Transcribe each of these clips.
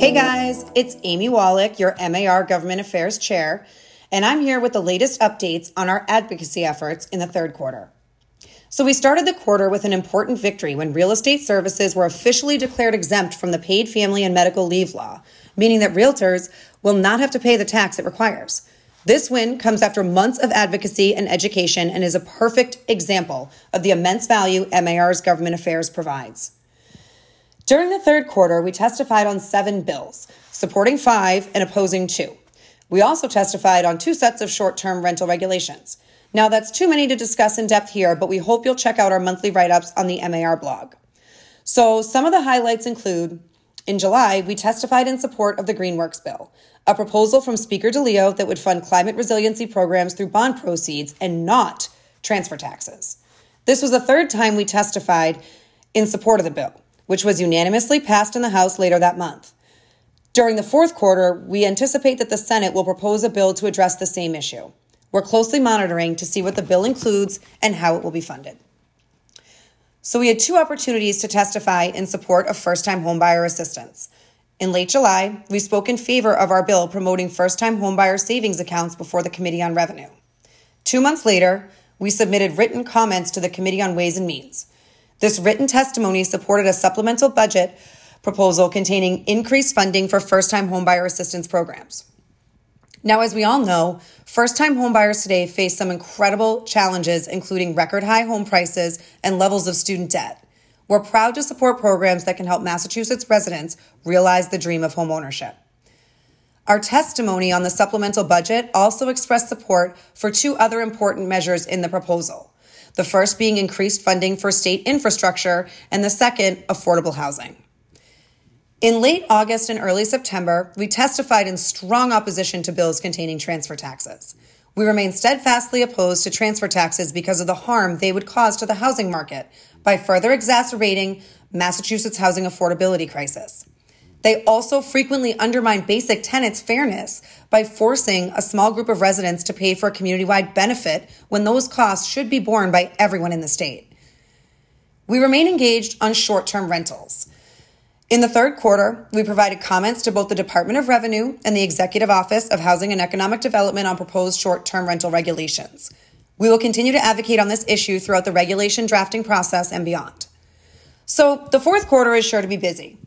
Hey guys, it's Amy Wallach, your MAR Government Affairs Chair, and I'm here with the latest updates on our advocacy efforts in the third quarter. So, we started the quarter with an important victory when real estate services were officially declared exempt from the paid family and medical leave law, meaning that realtors will not have to pay the tax it requires. This win comes after months of advocacy and education and is a perfect example of the immense value MAR's government affairs provides. During the third quarter, we testified on seven bills, supporting five and opposing two. We also testified on two sets of short term rental regulations. Now, that's too many to discuss in depth here, but we hope you'll check out our monthly write ups on the MAR blog. So, some of the highlights include in July, we testified in support of the Greenworks Bill, a proposal from Speaker DeLeo that would fund climate resiliency programs through bond proceeds and not transfer taxes. This was the third time we testified in support of the bill, which was unanimously passed in the House later that month. During the fourth quarter, we anticipate that the Senate will propose a bill to address the same issue. We're closely monitoring to see what the bill includes and how it will be funded. So, we had two opportunities to testify in support of first time homebuyer assistance. In late July, we spoke in favor of our bill promoting first time homebuyer savings accounts before the Committee on Revenue. Two months later, we submitted written comments to the Committee on Ways and Means. This written testimony supported a supplemental budget proposal containing increased funding for first time homebuyer assistance programs. Now, as we all know, first time homebuyers today face some incredible challenges, including record high home prices and levels of student debt. We're proud to support programs that can help Massachusetts residents realize the dream of homeownership. Our testimony on the supplemental budget also expressed support for two other important measures in the proposal. The first being increased funding for state infrastructure, and the second, affordable housing. In late August and early September, we testified in strong opposition to bills containing transfer taxes. We remain steadfastly opposed to transfer taxes because of the harm they would cause to the housing market by further exacerbating Massachusetts' housing affordability crisis. They also frequently undermine basic tenants' fairness by forcing a small group of residents to pay for a community wide benefit when those costs should be borne by everyone in the state. We remain engaged on short term rentals. In the third quarter, we provided comments to both the Department of Revenue and the Executive Office of Housing and Economic Development on proposed short term rental regulations. We will continue to advocate on this issue throughout the regulation drafting process and beyond. So, the fourth quarter is sure to be busy.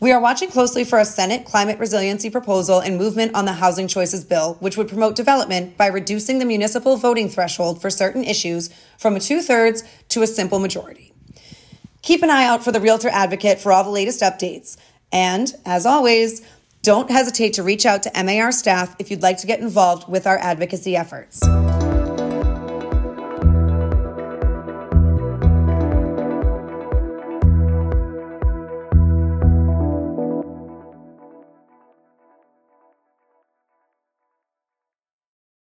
We are watching closely for a Senate climate resiliency proposal and movement on the Housing Choices Bill, which would promote development by reducing the municipal voting threshold for certain issues from a two thirds to a simple majority. Keep an eye out for the Realtor Advocate for all the latest updates. And as always, don't hesitate to reach out to MAR staff if you'd like to get involved with our advocacy efforts.